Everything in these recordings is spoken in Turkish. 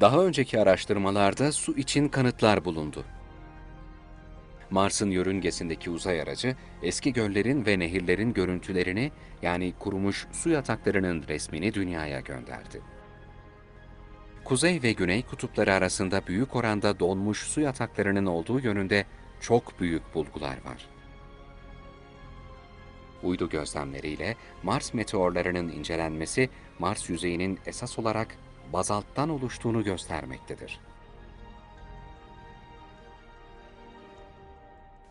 Daha önceki araştırmalarda su için kanıtlar bulundu. Mars'ın yörüngesindeki uzay aracı eski göllerin ve nehirlerin görüntülerini yani kurumuş su yataklarının resmini dünyaya gönderdi. Kuzey ve güney kutupları arasında büyük oranda donmuş su yataklarının olduğu yönünde çok büyük bulgular var. Uydu gözlemleriyle Mars meteorlarının incelenmesi Mars yüzeyinin esas olarak bazalttan oluştuğunu göstermektedir.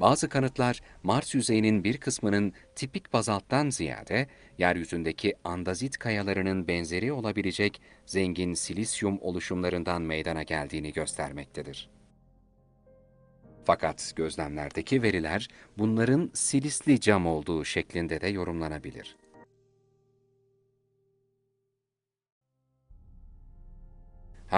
Bazı kanıtlar Mars yüzeyinin bir kısmının tipik bazalttan ziyade yeryüzündeki andazit kayalarının benzeri olabilecek zengin silisyum oluşumlarından meydana geldiğini göstermektedir. Fakat gözlemlerdeki veriler bunların silisli cam olduğu şeklinde de yorumlanabilir.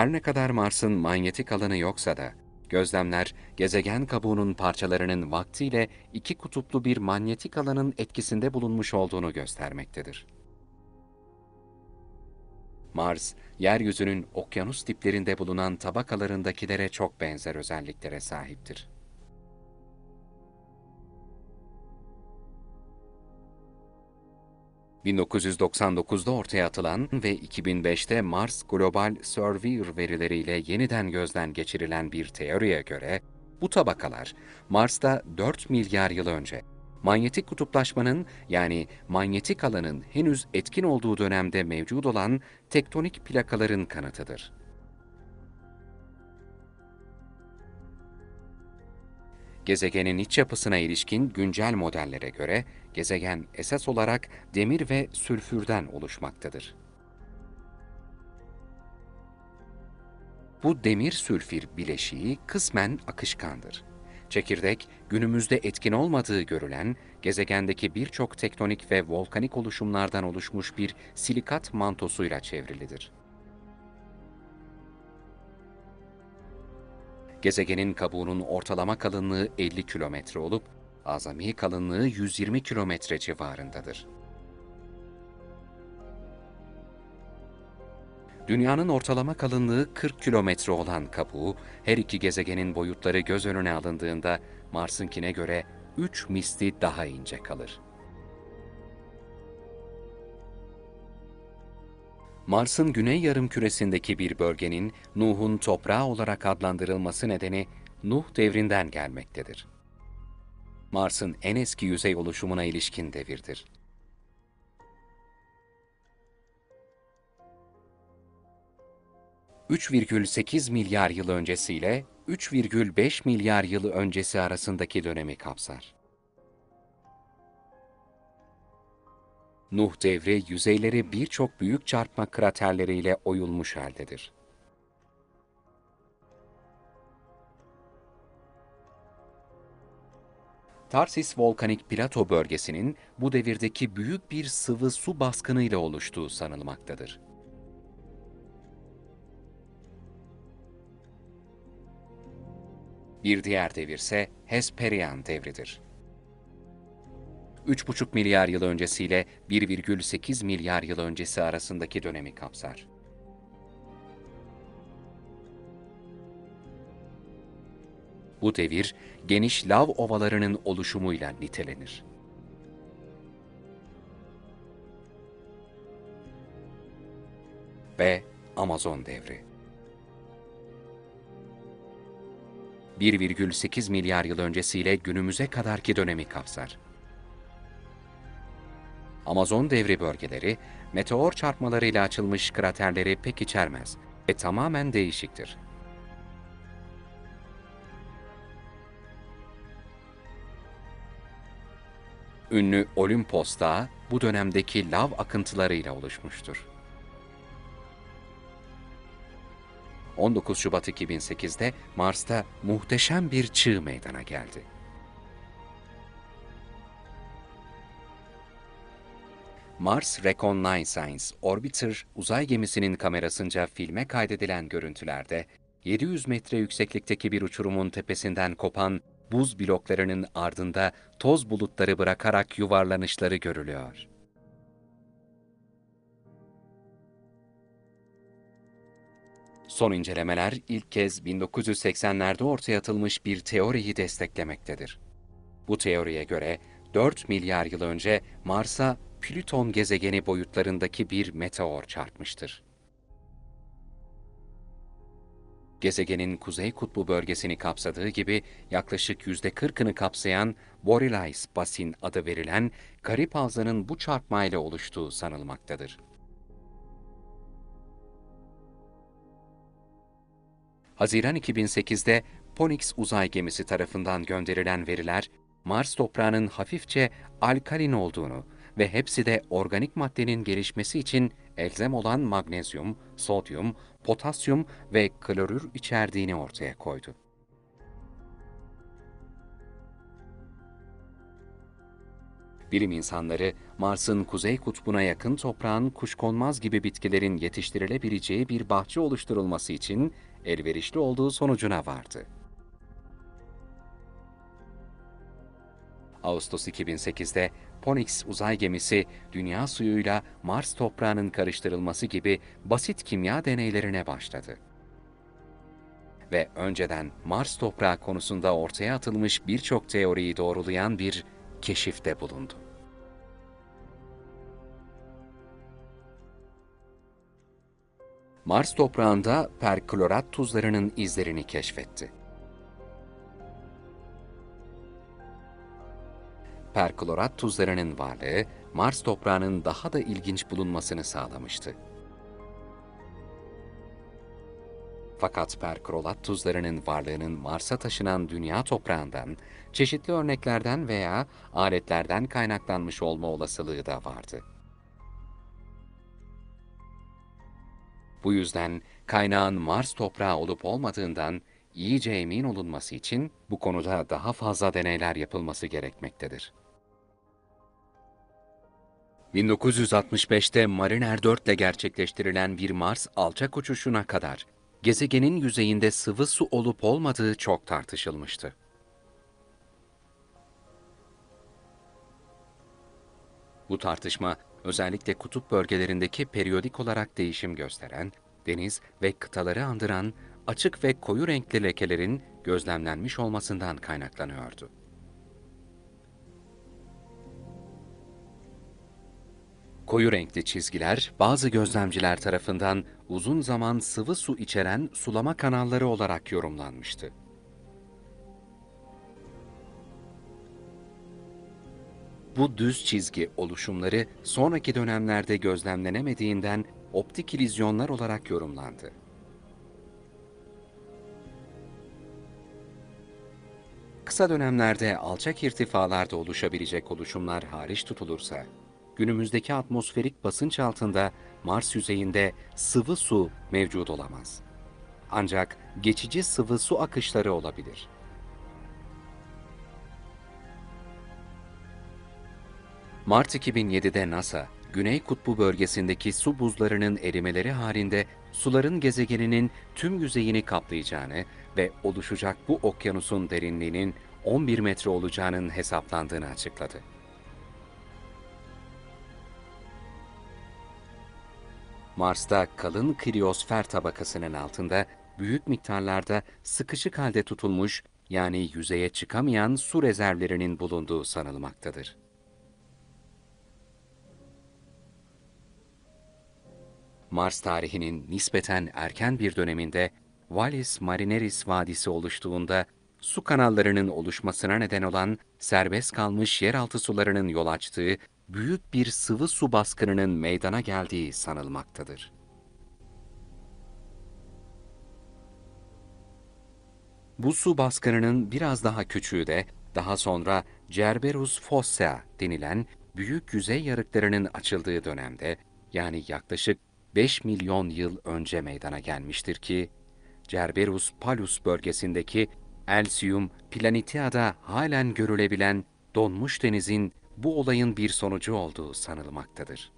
Her ne kadar Mars'ın manyetik alanı yoksa da, gözlemler gezegen kabuğunun parçalarının vaktiyle iki kutuplu bir manyetik alanın etkisinde bulunmuş olduğunu göstermektedir. Mars, yeryüzünün okyanus diplerinde bulunan tabakalarındakilere çok benzer özelliklere sahiptir. ...1999'da ortaya atılan ve 2005'te Mars Global Surveyor verileriyle yeniden gözden geçirilen bir teoriye göre, bu tabakalar Mars'ta 4 milyar yıl önce manyetik kutuplaşmanın yani manyetik alanın henüz etkin olduğu dönemde mevcut olan tektonik plakaların kanıtıdır. Gezegenin iç yapısına ilişkin güncel modellere göre gezegen esas olarak demir ve sülfürden oluşmaktadır. Bu demir-sülfür bileşiği kısmen akışkandır. Çekirdek, günümüzde etkin olmadığı görülen, gezegendeki birçok tektonik ve volkanik oluşumlardan oluşmuş bir silikat mantosuyla çevrilidir. Gezegenin kabuğunun ortalama kalınlığı 50 kilometre olup, azami kalınlığı 120 kilometre civarındadır. Dünyanın ortalama kalınlığı 40 kilometre olan kabuğu, her iki gezegenin boyutları göz önüne alındığında Mars'ınkine göre 3 misli daha ince kalır. Mars'ın güney yarım küresindeki bir bölgenin Nuh'un toprağı olarak adlandırılması nedeni Nuh devrinden gelmektedir. Mars'ın en eski yüzey oluşumuna ilişkin devirdir. 3,8 milyar yıl öncesiyle 3,5 milyar yıl öncesi arasındaki dönemi kapsar. Nuh devri yüzeyleri birçok büyük çarpma kraterleriyle oyulmuş haldedir. Tarsis volkanik plato bölgesinin bu devirdeki büyük bir sıvı su baskınıyla oluştuğu sanılmaktadır. Bir diğer devirse Hesperian devridir. 3,5 milyar yıl öncesiyle 1,8 milyar yıl öncesi arasındaki dönemi kapsar. Bu devir geniş lav ovalarının oluşumuyla nitelenir. Ve Amazon devri. 1,8 milyar yıl öncesiyle günümüze kadarki dönemi kapsar. Amazon devri bölgeleri, meteor çarpmalarıyla açılmış kraterleri pek içermez ve tamamen değişiktir. Ünlü Olimpos Dağı bu dönemdeki lav akıntılarıyla oluşmuştur. 19 Şubat 2008'de Mars'ta muhteşem bir çığ meydana geldi. Mars Reconnaissance Orbiter uzay gemisinin kamerasınca filme kaydedilen görüntülerde 700 metre yükseklikteki bir uçurumun tepesinden kopan buz bloklarının ardında toz bulutları bırakarak yuvarlanışları görülüyor. Son incelemeler ilk kez 1980'lerde ortaya atılmış bir teoriyi desteklemektedir. Bu teoriye göre 4 milyar yıl önce Mars'a Plüton gezegeni boyutlarındaki bir meteor çarpmıştır. Gezegenin kuzey kutbu bölgesini kapsadığı gibi yaklaşık %40'ını kapsayan Borealis Basin adı verilen Karip Havzı'nın bu çarpmayla oluştuğu sanılmaktadır. Haziran 2008'de Phoenix uzay gemisi tarafından gönderilen veriler, Mars toprağının hafifçe alkalin olduğunu ve hepsi de organik maddenin gelişmesi için elzem olan magnezyum, sodyum, potasyum ve klorür içerdiğini ortaya koydu. Bilim insanları Mars'ın kuzey kutbuna yakın toprağın kuşkonmaz gibi bitkilerin yetiştirilebileceği bir bahçe oluşturulması için elverişli olduğu sonucuna vardı. Ağustos 2008'de Phoenix uzay gemisi dünya suyuyla Mars toprağının karıştırılması gibi basit kimya deneylerine başladı. Ve önceden Mars toprağı konusunda ortaya atılmış birçok teoriyi doğrulayan bir keşifte bulundu. Mars toprağında perklorat tuzlarının izlerini keşfetti. Perklorat tuzlarının varlığı Mars toprağının daha da ilginç bulunmasını sağlamıştı. Fakat perklorat tuzlarının varlığının Mars'a taşınan dünya toprağından, çeşitli örneklerden veya aletlerden kaynaklanmış olma olasılığı da vardı. Bu yüzden kaynağın Mars toprağı olup olmadığından iyice emin olunması için bu konuda daha fazla deneyler yapılması gerekmektedir. 1965'te Mariner 4 ile gerçekleştirilen bir Mars alçak uçuşuna kadar gezegenin yüzeyinde sıvı su olup olmadığı çok tartışılmıştı. Bu tartışma özellikle kutup bölgelerindeki periyodik olarak değişim gösteren, deniz ve kıtaları andıran açık ve koyu renkli lekelerin gözlemlenmiş olmasından kaynaklanıyordu. Koyu renkli çizgiler bazı gözlemciler tarafından uzun zaman sıvı su içeren sulama kanalları olarak yorumlanmıştı. Bu düz çizgi oluşumları sonraki dönemlerde gözlemlenemediğinden optik ilizyonlar olarak yorumlandı. Kısa dönemlerde alçak irtifalarda oluşabilecek oluşumlar hariç tutulursa, günümüzdeki atmosferik basınç altında Mars yüzeyinde sıvı su mevcut olamaz. Ancak geçici sıvı su akışları olabilir. Mart 2007'de NASA, Güney Kutbu bölgesindeki su buzlarının erimeleri halinde suların gezegeninin tüm yüzeyini kaplayacağını ve oluşacak bu okyanusun derinliğinin 11 metre olacağının hesaplandığını açıkladı. Mars'ta kalın kriyosfer tabakasının altında büyük miktarlarda sıkışık halde tutulmuş yani yüzeye çıkamayan su rezervlerinin bulunduğu sanılmaktadır. Mars tarihinin nispeten erken bir döneminde Valles Marineris Vadisi oluştuğunda su kanallarının oluşmasına neden olan serbest kalmış yeraltı sularının yol açtığı büyük bir sıvı su baskınının meydana geldiği sanılmaktadır. Bu su baskınının biraz daha küçüğü de daha sonra Cerberus fossa denilen büyük yüzey yarıklarının açıldığı dönemde yani yaklaşık 5 milyon yıl önce meydana gelmiştir ki Cerberus palus bölgesindeki Elsium planetia'da halen görülebilen donmuş denizin bu olayın bir sonucu olduğu sanılmaktadır.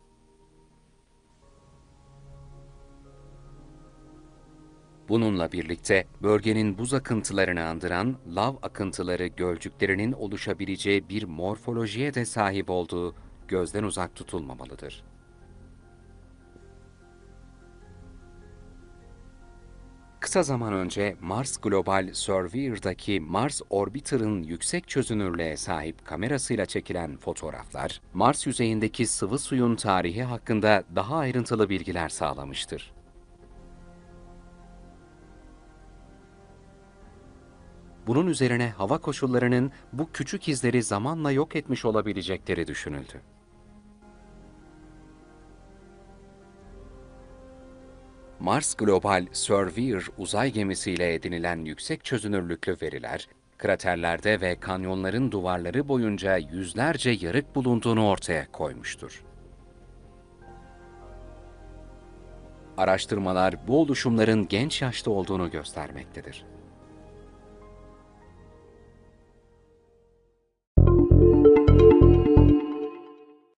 Bununla birlikte bölgenin buz akıntılarını andıran lav akıntıları gölcüklerinin oluşabileceği bir morfolojiye de sahip olduğu gözden uzak tutulmamalıdır. Kısa zaman önce Mars Global Surveyor'daki Mars Orbiter'ın yüksek çözünürlüğe sahip kamerasıyla çekilen fotoğraflar, Mars yüzeyindeki sıvı suyun tarihi hakkında daha ayrıntılı bilgiler sağlamıştır. Bunun üzerine hava koşullarının bu küçük izleri zamanla yok etmiş olabilecekleri düşünüldü. Mars Global Surveyor uzay gemisiyle edinilen yüksek çözünürlüklü veriler, kraterlerde ve kanyonların duvarları boyunca yüzlerce yarık bulunduğunu ortaya koymuştur. Araştırmalar bu oluşumların genç yaşta olduğunu göstermektedir.